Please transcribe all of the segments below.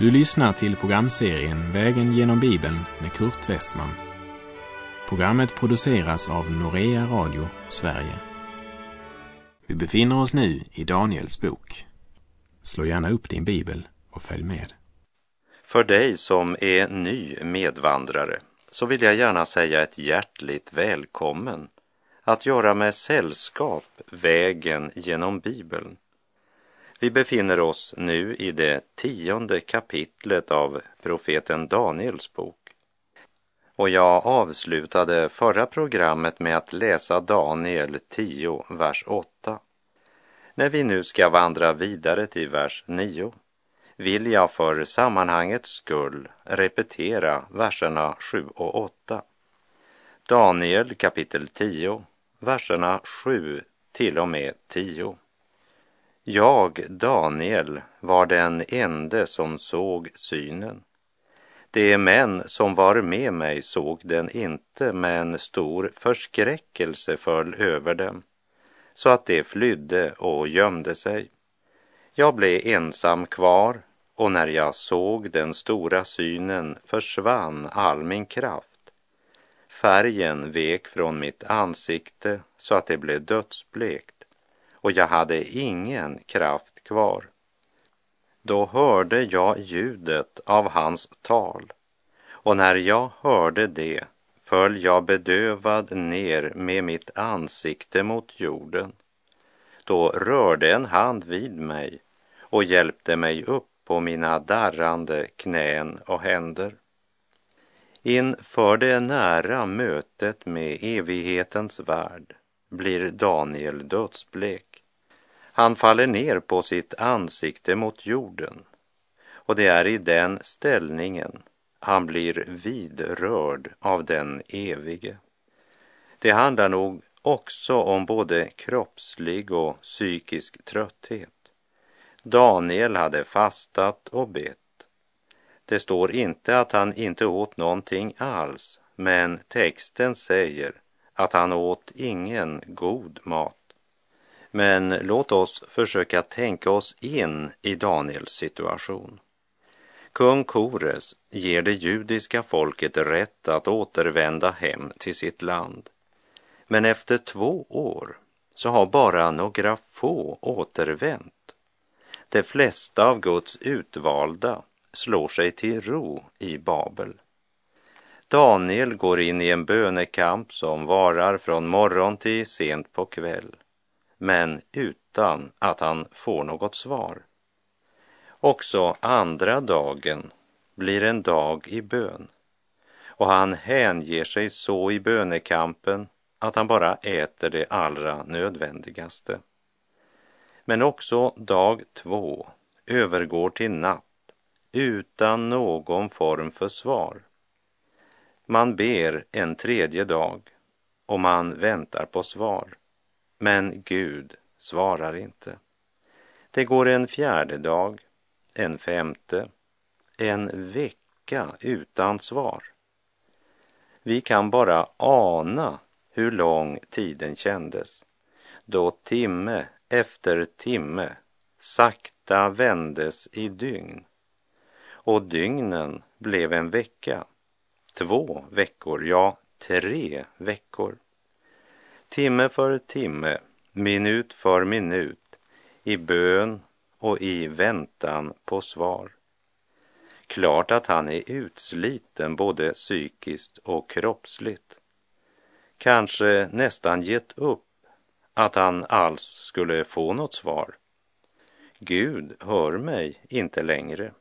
Du lyssnar till programserien Vägen genom Bibeln med Kurt Westman. Programmet produceras av Norea Radio Sverige. Vi befinner oss nu i Daniels bok. Slå gärna upp din bibel och följ med. För dig som är ny medvandrare så vill jag gärna säga ett hjärtligt välkommen att göra med sällskap vägen genom Bibeln. Vi befinner oss nu i det tionde kapitlet av profeten Daniels bok. Och jag avslutade förra programmet med att läsa Daniel 10, vers 8. När vi nu ska vandra vidare till vers 9 vill jag för sammanhangets skull repetera verserna 7 och 8. Daniel kapitel 10, verserna 7 till och med 10. Jag, Daniel, var den ende som såg synen. De män som var med mig såg den inte, men stor förskräckelse föll över dem, så att de flydde och gömde sig. Jag blev ensam kvar, och när jag såg den stora synen försvann all min kraft. Färgen vek från mitt ansikte så att det blev dödsblekt och jag hade ingen kraft kvar. Då hörde jag ljudet av hans tal och när jag hörde det föll jag bedövad ner med mitt ansikte mot jorden. Då rörde en hand vid mig och hjälpte mig upp på mina darrande knän och händer. Inför det nära mötet med evighetens värld blir Daniel dödsblek. Han faller ner på sitt ansikte mot jorden och det är i den ställningen han blir vidrörd av den evige. Det handlar nog också om både kroppslig och psykisk trötthet. Daniel hade fastat och bett. Det står inte att han inte åt någonting alls, men texten säger att han åt ingen god mat. Men låt oss försöka tänka oss in i Daniels situation. Kung Kores ger det judiska folket rätt att återvända hem till sitt land. Men efter två år så har bara några få återvänt. De flesta av Guds utvalda slår sig till ro i Babel. Daniel går in i en bönekamp som varar från morgon till sent på kväll men utan att han får något svar. Också andra dagen blir en dag i bön och han hänger sig så i bönekampen att han bara äter det allra nödvändigaste. Men också dag två övergår till natt utan någon form för svar. Man ber en tredje dag och man väntar på svar. Men Gud svarar inte. Det går en fjärde dag, en femte, en vecka utan svar. Vi kan bara ana hur lång tiden kändes då timme efter timme sakta vändes i dygn och dygnen blev en vecka, två veckor, ja, tre veckor timme för timme, minut för minut, i bön och i väntan på svar. Klart att han är utsliten både psykiskt och kroppsligt. Kanske nästan gett upp att han alls skulle få något svar. Gud hör mig inte längre.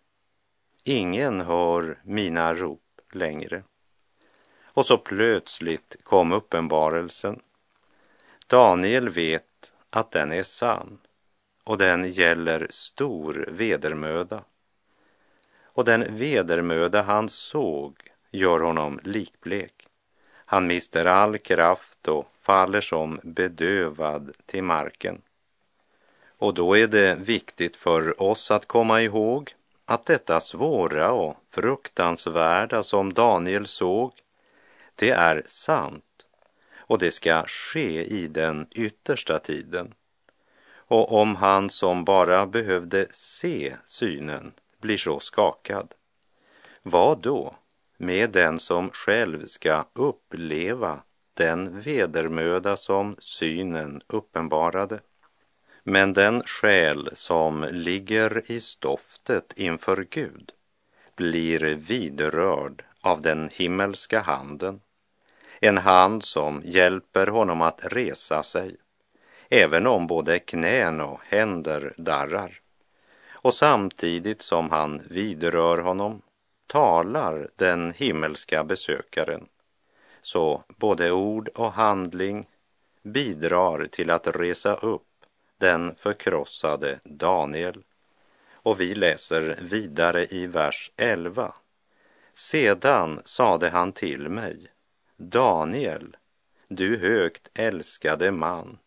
Ingen hör mina rop längre. Och så plötsligt kom uppenbarelsen. Daniel vet att den är sann och den gäller stor vedermöda. Och den vedermöda han såg gör honom likblek. Han mister all kraft och faller som bedövad till marken. Och då är det viktigt för oss att komma ihåg att detta svåra och fruktansvärda som Daniel såg, det är sant och det ska ske i den yttersta tiden. Och om han som bara behövde se synen blir så skakad. Vad då med den som själv ska uppleva den vedermöda som synen uppenbarade? Men den själ som ligger i stoftet inför Gud blir vidrörd av den himmelska handen. En hand som hjälper honom att resa sig, även om både knän och händer darrar. Och samtidigt som han vidrör honom talar den himmelska besökaren. Så både ord och handling bidrar till att resa upp den förkrossade Daniel. Och vi läser vidare i vers 11. Sedan sade han till mig, Daniel, du högt älskade man,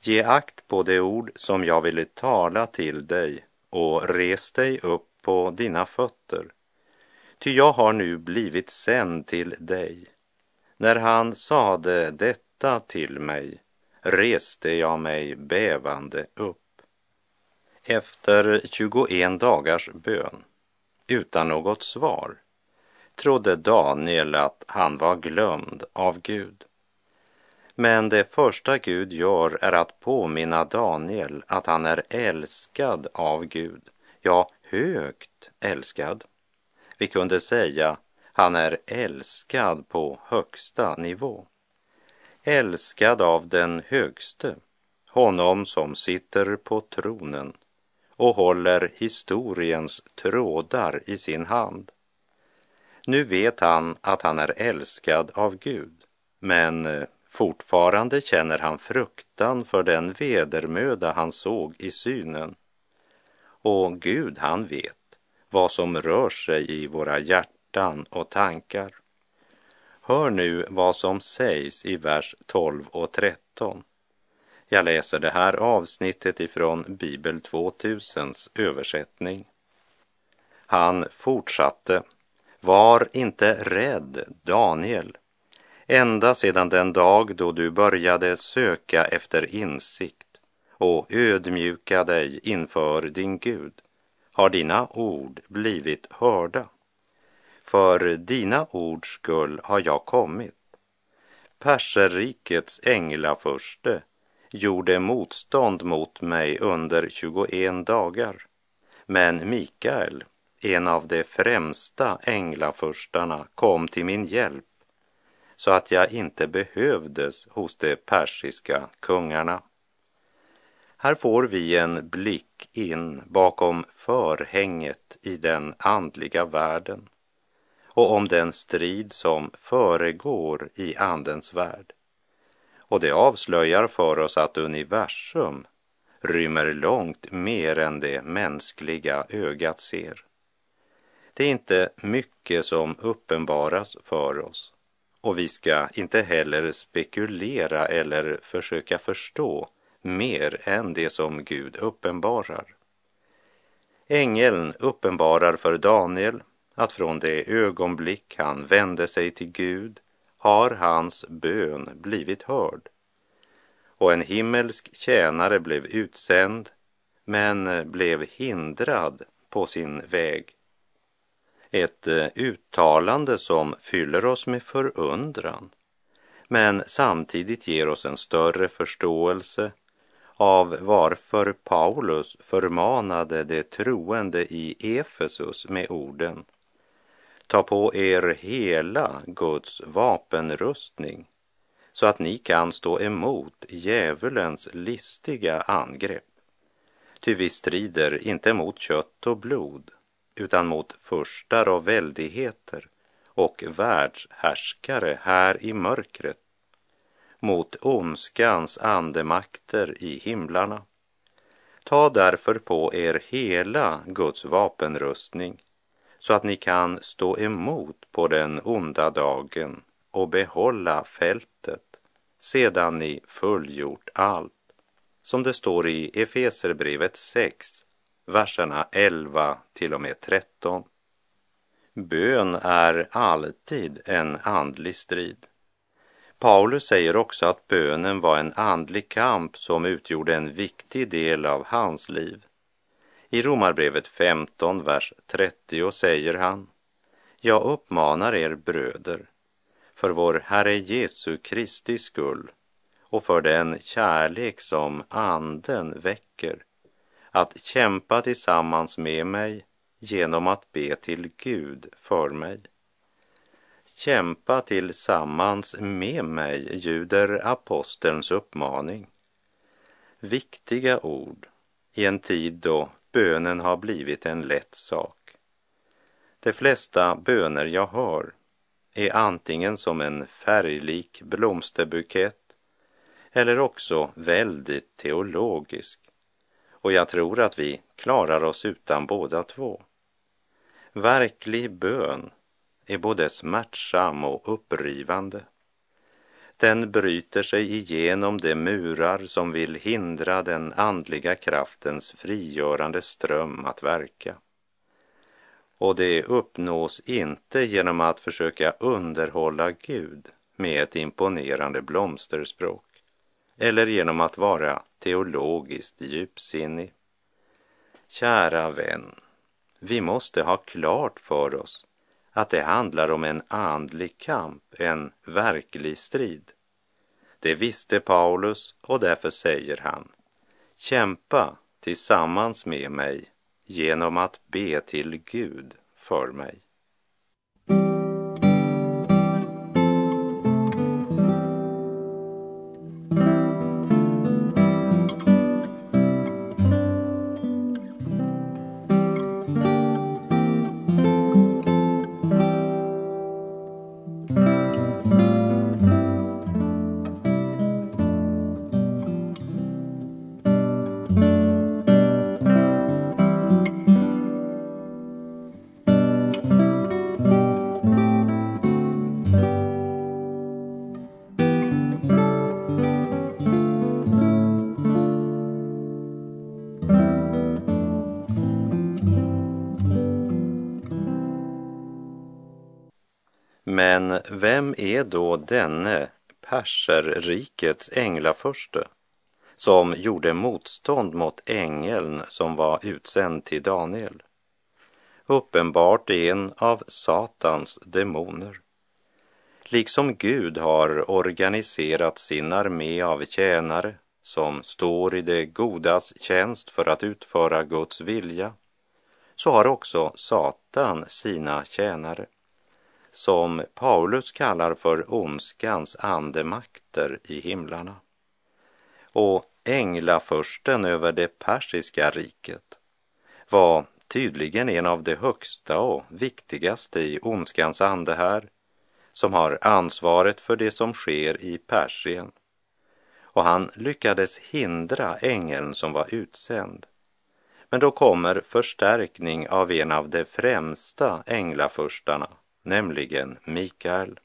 ge akt på det ord som jag ville tala till dig och res dig upp på dina fötter. Ty jag har nu blivit sänd till dig. När han sade detta till mig reste jag mig bävande upp. Efter 21 dagars bön, utan något svar, trodde Daniel att han var glömd av Gud. Men det första Gud gör är att påminna Daniel att han är älskad av Gud, ja, högt älskad. Vi kunde säga han är älskad på högsta nivå. Älskad av den högste, honom som sitter på tronen och håller historiens trådar i sin hand. Nu vet han att han är älskad av Gud, men eh, fortfarande känner han fruktan för den vedermöda han såg i synen. Och Gud, han vet vad som rör sig i våra hjärtan och tankar. Hör nu vad som sägs i vers 12 och 13. Jag läser det här avsnittet ifrån Bibel 2000s översättning. Han fortsatte, var inte rädd, Daniel. Ända sedan den dag då du började söka efter insikt och ödmjuka dig inför din Gud har dina ord blivit hörda. För dina ords skull har jag kommit. Perserrikets änglaförste gjorde motstånd mot mig under 21 dagar. Men Mikael, en av de främsta änglafurstarna, kom till min hjälp så att jag inte behövdes hos de persiska kungarna. Här får vi en blick in bakom förhänget i den andliga världen och om den strid som föregår i Andens värld. Och det avslöjar för oss att universum rymmer långt mer än det mänskliga ögat ser. Det är inte mycket som uppenbaras för oss och vi ska inte heller spekulera eller försöka förstå mer än det som Gud uppenbarar. Ängeln uppenbarar för Daniel att från det ögonblick han vände sig till Gud har hans bön blivit hörd. Och en himmelsk tjänare blev utsänd men blev hindrad på sin väg. Ett eh, uttalande som fyller oss med förundran men samtidigt ger oss en större förståelse av varför Paulus förmanade de troende i Efesus med orden Ta på er hela Guds vapenrustning så att ni kan stå emot djävulens listiga angrepp. Ty vi strider inte mot kött och blod utan mot furstar och väldigheter och världshärskare här i mörkret mot ondskans andemakter i himlarna. Ta därför på er hela Guds vapenrustning så att ni kan stå emot på den onda dagen och behålla fältet sedan ni fullgjort allt. Som det står i Efeserbrevet 6, verserna 11 till och med 13. Bön är alltid en andlig strid. Paulus säger också att bönen var en andlig kamp som utgjorde en viktig del av hans liv. I Romarbrevet 15, vers 30 säger han Jag uppmanar er bröder för vår Herre Jesu Kristi skull och för den kärlek som Anden väcker att kämpa tillsammans med mig genom att be till Gud för mig. Kämpa tillsammans med mig ljuder apostelns uppmaning. Viktiga ord i en tid då bönen har blivit en lätt sak. De flesta böner jag hör är antingen som en färglik blomsterbukett eller också väldigt teologisk. Och jag tror att vi klarar oss utan båda två. Verklig bön är både smärtsam och upprivande. Den bryter sig igenom de murar som vill hindra den andliga kraftens frigörande ström att verka. Och det uppnås inte genom att försöka underhålla Gud med ett imponerande blomsterspråk eller genom att vara teologiskt djupsinnig. Kära vän, vi måste ha klart för oss att det handlar om en andlig kamp, en verklig strid. Det visste Paulus och därför säger han, kämpa tillsammans med mig genom att be till Gud för mig. Men vem är då denne perserrikets änglaförste som gjorde motstånd mot ängeln som var utsänd till Daniel? Uppenbart en av Satans demoner. Liksom Gud har organiserat sin armé av tjänare som står i det godas tjänst för att utföra Guds vilja, så har också Satan sina tjänare som Paulus kallar för ondskans andemakter i himlarna. Och änglaförsten över det persiska riket var tydligen en av de högsta och viktigaste i ondskans ande här, som har ansvaret för det som sker i Persien. Och han lyckades hindra ängeln som var utsänd. Men då kommer förstärkning av en av de främsta änglafurstarna, nämligen Mikael.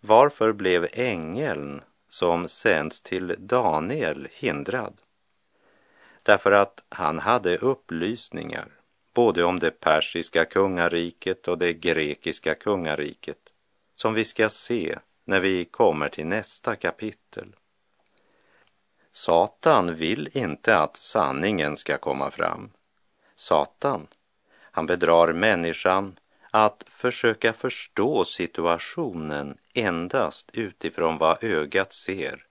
Varför blev ängeln som sänds till Daniel hindrad? Därför att han hade upplysningar både om det persiska kungariket och det grekiska kungariket som vi ska se när vi kommer till nästa kapitel. Satan vill inte att sanningen ska komma fram. Satan, han bedrar människan att försöka förstå situationen endast utifrån vad ögat ser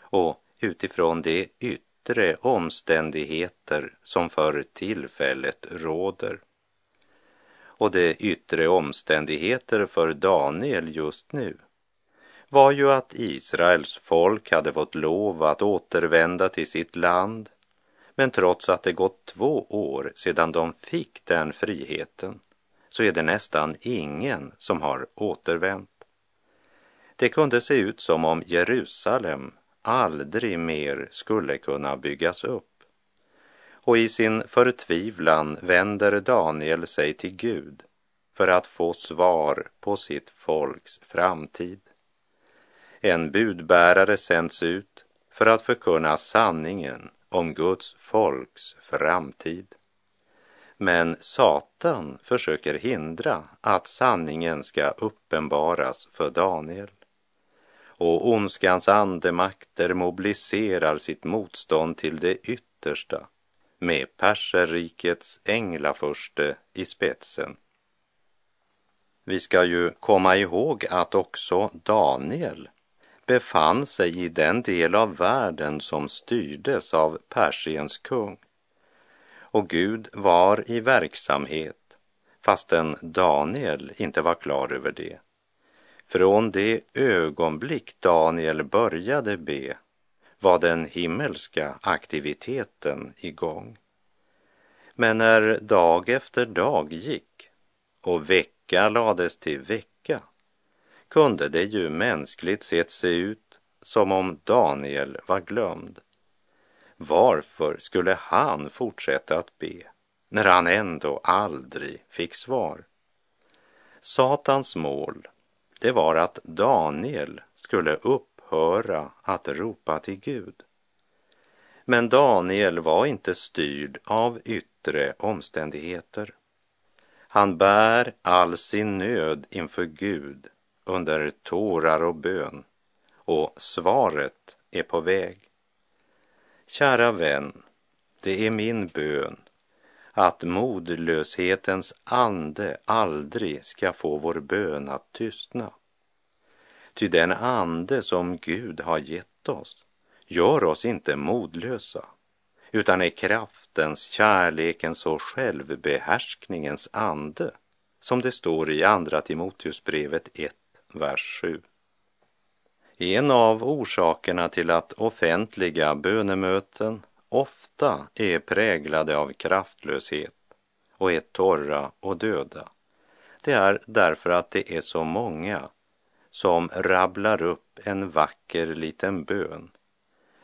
och utifrån de yttre omständigheter som för tillfället råder. Och de yttre omständigheter för Daniel just nu var ju att Israels folk hade fått lov att återvända till sitt land men trots att det gått två år sedan de fick den friheten så är det nästan ingen som har återvänt. Det kunde se ut som om Jerusalem aldrig mer skulle kunna byggas upp. Och i sin förtvivlan vänder Daniel sig till Gud för att få svar på sitt folks framtid. En budbärare sänds ut för att förkunna sanningen om Guds folks framtid. Men Satan försöker hindra att sanningen ska uppenbaras för Daniel. Och ondskans andemakter mobiliserar sitt motstånd till det yttersta med perserrikets änglaförste i spetsen. Vi ska ju komma ihåg att också Daniel befann sig i den del av världen som styrdes av Persiens kung. Och Gud var i verksamhet fastän Daniel inte var klar över det. Från det ögonblick Daniel började be var den himmelska aktiviteten igång. Men när dag efter dag gick och vecka lades till vecka kunde det ju mänskligt sett se ut som om Daniel var glömd. Varför skulle han fortsätta att be när han ändå aldrig fick svar? Satans mål, det var att Daniel skulle upphöra att ropa till Gud. Men Daniel var inte styrd av yttre omständigheter. Han bär all sin nöd inför Gud under tårar och bön och svaret är på väg. Kära vän, det är min bön att modlöshetens ande aldrig ska få vår bön att tystna. Ty den ande som Gud har gett oss gör oss inte modlösa, utan är kraftens, kärlekens och självbehärskningens ande, som det står i Andra Timoteusbrevet 1, vers 7. En av orsakerna till att offentliga bönemöten ofta är präglade av kraftlöshet och är torra och döda, det är därför att det är så många som rabblar upp en vacker liten bön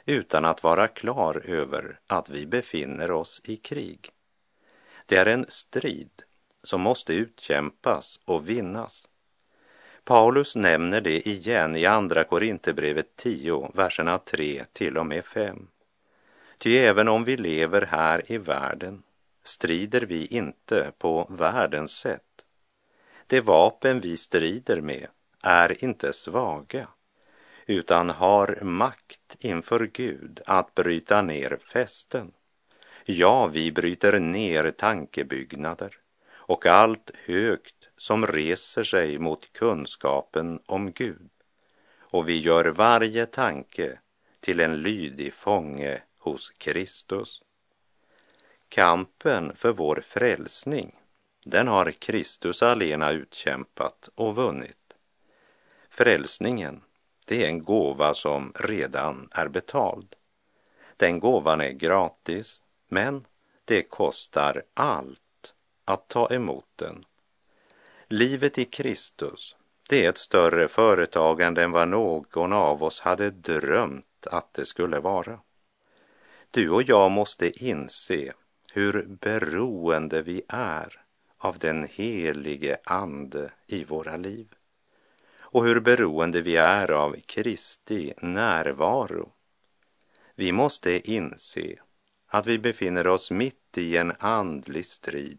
utan att vara klar över att vi befinner oss i krig. Det är en strid som måste utkämpas och vinnas. Paulus nämner det igen i Andra Korinthierbrevet 10, verserna 3 till och med 5. Ty även om vi lever här i världen strider vi inte på världens sätt. Det vapen vi strider med är inte svaga utan har makt inför Gud att bryta ner fästen. Ja, vi bryter ner tankebyggnader och allt högt som reser sig mot kunskapen om Gud och vi gör varje tanke till en lydig fånge hos Kristus. Kampen för vår frälsning, den har Kristus alena utkämpat och vunnit. Frälsningen, det är en gåva som redan är betald. Den gåvan är gratis, men det kostar allt att ta emot den. Livet i Kristus, det är ett större företagande än vad någon av oss hade drömt att det skulle vara. Du och jag måste inse hur beroende vi är av den helige Ande i våra liv och hur beroende vi är av Kristi närvaro. Vi måste inse att vi befinner oss mitt i en andlig strid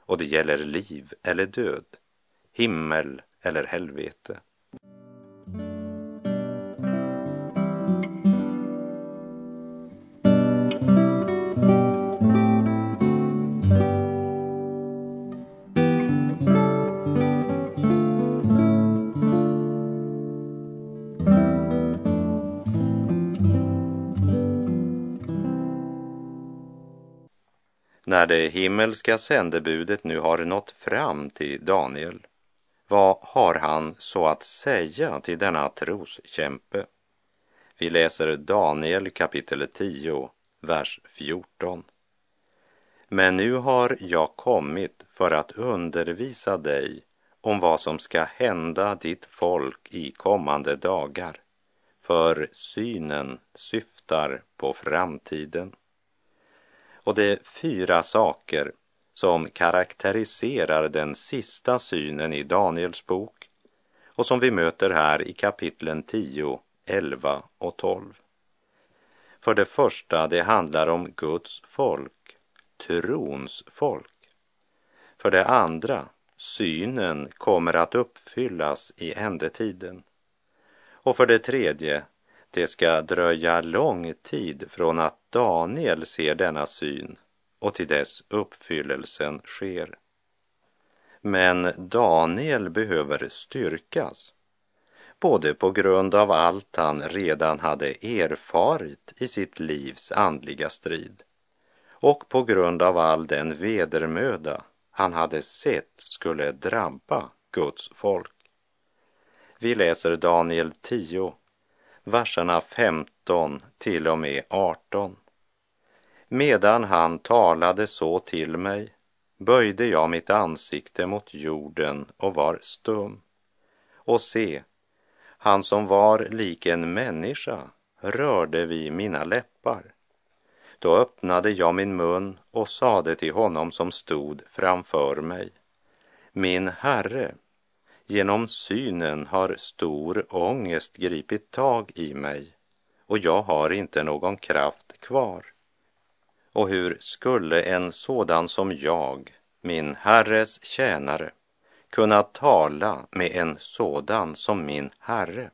och det gäller liv eller död, himmel eller helvete. När det himmelska sändebudet nu har nått fram till Daniel, vad har han så att säga till denna troskämpe? Vi läser Daniel kapitel 10, vers 14. Men nu har jag kommit för att undervisa dig om vad som ska hända ditt folk i kommande dagar, för synen syftar på framtiden. Och det är fyra saker som karaktäriserar den sista synen i Daniels bok och som vi möter här i kapitlen 10, 11 och 12. För det första, det handlar om Guds folk, trons folk. För det andra, synen kommer att uppfyllas i ändetiden. Och för det tredje, det ska dröja lång tid från att Daniel ser denna syn och till dess uppfyllelsen sker. Men Daniel behöver styrkas, både på grund av allt han redan hade erfarit i sitt livs andliga strid och på grund av all den vedermöda han hade sett skulle drabba Guds folk. Vi läser Daniel 10, verserna 15 till och med 18. Medan han talade så till mig böjde jag mitt ansikte mot jorden och var stum. Och se, han som var lik en människa rörde vid mina läppar. Då öppnade jag min mun och sade till honom som stod framför mig. Min Herre, genom synen har stor ångest gripit tag i mig och jag har inte någon kraft kvar. Och hur skulle en sådan som jag, min Herres tjänare, kunna tala med en sådan som min Herre?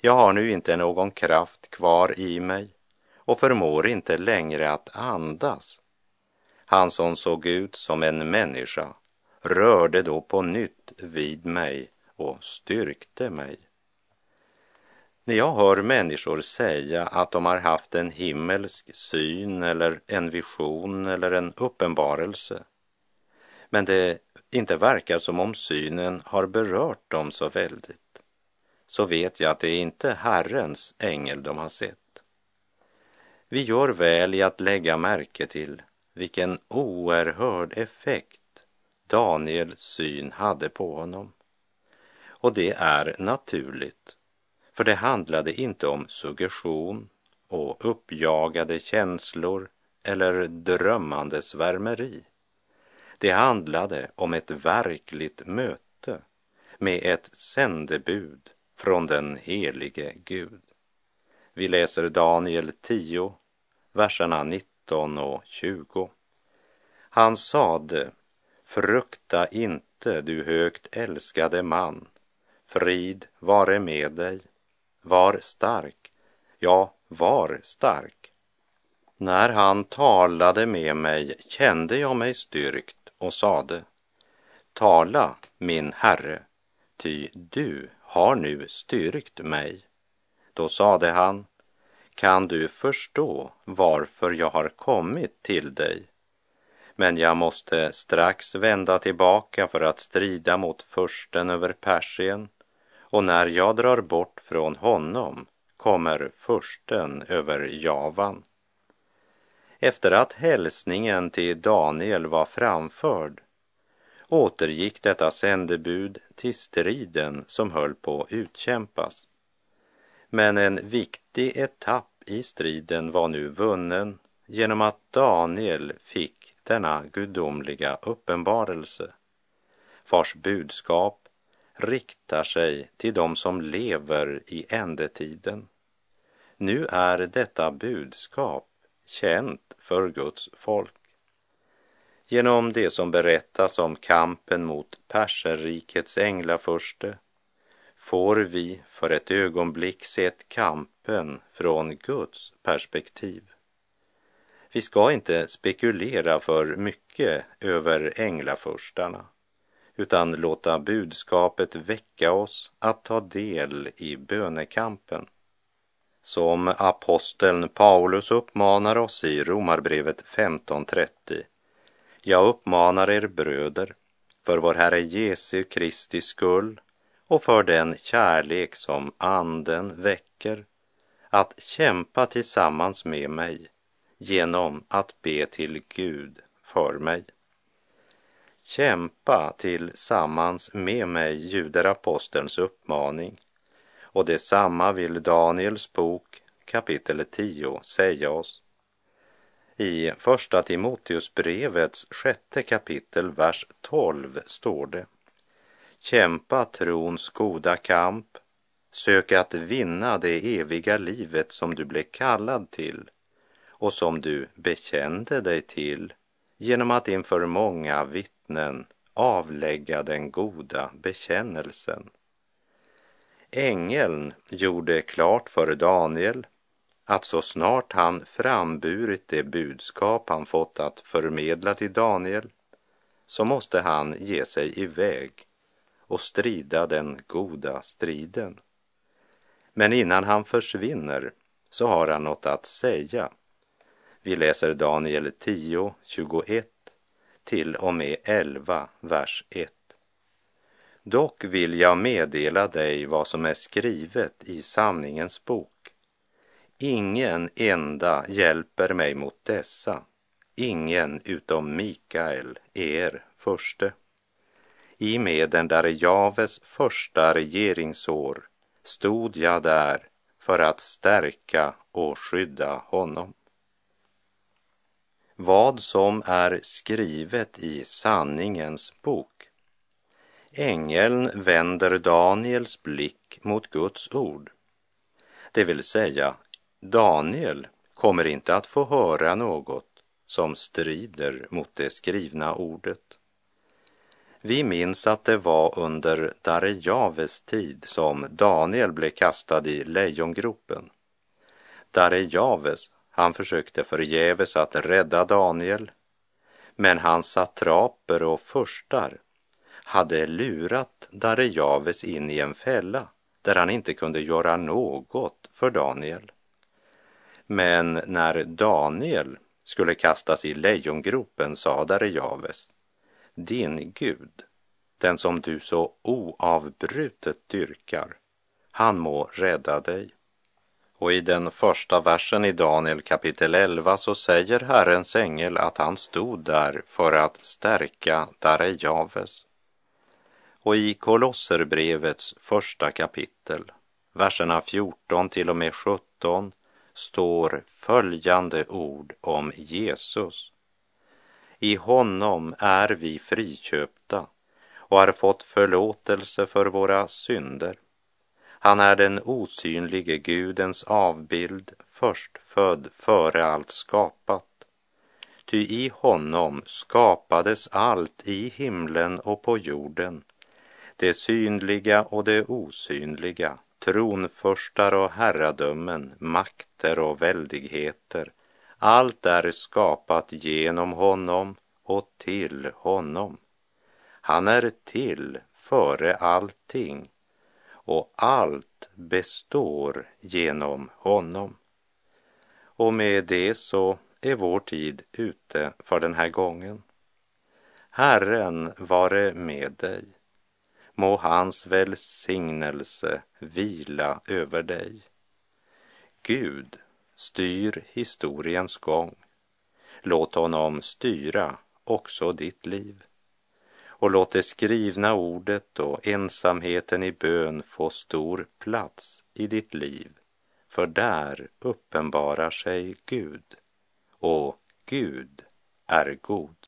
Jag har nu inte någon kraft kvar i mig och förmår inte längre att andas. Han som såg ut som en människa rörde då på nytt vid mig och styrkte mig. När jag hör människor säga att de har haft en himmelsk syn eller en vision eller en uppenbarelse, men det inte verkar som om synen har berört dem så väldigt, så vet jag att det är inte Herrens ängel de har sett. Vi gör väl i att lägga märke till vilken oerhörd effekt Daniels syn hade på honom. Och det är naturligt, för det handlade inte om suggestion och uppjagade känslor eller drömmande svärmeri. Det handlade om ett verkligt möte med ett sändebud från den helige Gud. Vi läser Daniel 10, verserna 19 och 20. Han sade, frukta inte, du högt älskade man, frid vare med dig, var stark, ja, var stark. När han talade med mig kände jag mig styrkt och sade, tala, min Herre, ty du har nu styrkt mig. Då sade han, kan du förstå varför jag har kommit till dig? Men jag måste strax vända tillbaka för att strida mot försten över Persien och när jag drar bort från honom kommer försten över Javan. Efter att hälsningen till Daniel var framförd återgick detta sändebud till striden som höll på att utkämpas. Men en viktig etapp i striden var nu vunnen genom att Daniel fick denna gudomliga uppenbarelse, vars budskap riktar sig till dem som lever i ändetiden. Nu är detta budskap känt för Guds folk. Genom det som berättas om kampen mot perserrikets änglaförste får vi för ett ögonblick sett kampen från Guds perspektiv. Vi ska inte spekulera för mycket över änglafurstarna utan låta budskapet väcka oss att ta del i bönekampen. Som aposteln Paulus uppmanar oss i Romarbrevet 15.30. Jag uppmanar er bröder, för vår Herre Jesu Kristi skull och för den kärlek som Anden väcker, att kämpa tillsammans med mig genom att be till Gud för mig. Kämpa tillsammans med mig, ljuder apostelns uppmaning. Och detsamma vill Daniels bok kapitel 10 säga oss. I Första Timoteusbrevets sjätte kapitel, vers 12 står det. Kämpa trons goda kamp, sök att vinna det eviga livet som du blev kallad till och som du bekände dig till genom att inför många vittnen avlägga den goda bekännelsen. Ängeln gjorde klart för Daniel att så snart han framburit det budskap han fått att förmedla till Daniel så måste han ge sig iväg och strida den goda striden. Men innan han försvinner så har han något att säga. Vi läser Daniel 10, 21 till och med 11, vers 1. Dock vill jag meddela dig vad som är skrivet i sanningens bok. Ingen enda hjälper mig mot dessa, ingen utom Mikael, er förste. I meden där Javes första regeringsår stod jag där för att stärka och skydda honom. Vad som är skrivet i sanningens bok. Ängeln vänder Daniels blick mot Guds ord. Det vill säga, Daniel kommer inte att få höra något som strider mot det skrivna ordet. Vi minns att det var under Darejaves tid som Daniel blev kastad i lejongropen. Darejaves, han försökte förgäves att rädda Daniel, men hans satraper och förstar hade lurat Darejaves in i en fälla där han inte kunde göra något för Daniel. Men när Daniel skulle kastas i lejongropen sa Darejaves, din Gud, den som du så oavbrutet dyrkar, han må rädda dig. Och i den första versen i Daniel kapitel 11 så säger Herrens ängel att han stod där för att stärka Darejaves. Och i Kolosserbrevets första kapitel, verserna 14 till och med 17, står följande ord om Jesus. I honom är vi friköpta och har fått förlåtelse för våra synder. Han är den osynlige Gudens avbild, förstfödd före allt skapat. Ty i honom skapades allt i himlen och på jorden, det synliga och det osynliga, tronförstar och herradömen, makter och väldigheter. Allt är skapat genom honom och till honom. Han är till före allting och allt består genom honom. Och med det så är vår tid ute för den här gången. Herren vare med dig. Må hans välsignelse vila över dig. Gud styr historiens gång. Låt honom styra också ditt liv. Och låt det skrivna ordet och ensamheten i bön få stor plats i ditt liv. För där uppenbarar sig Gud. Och Gud är god.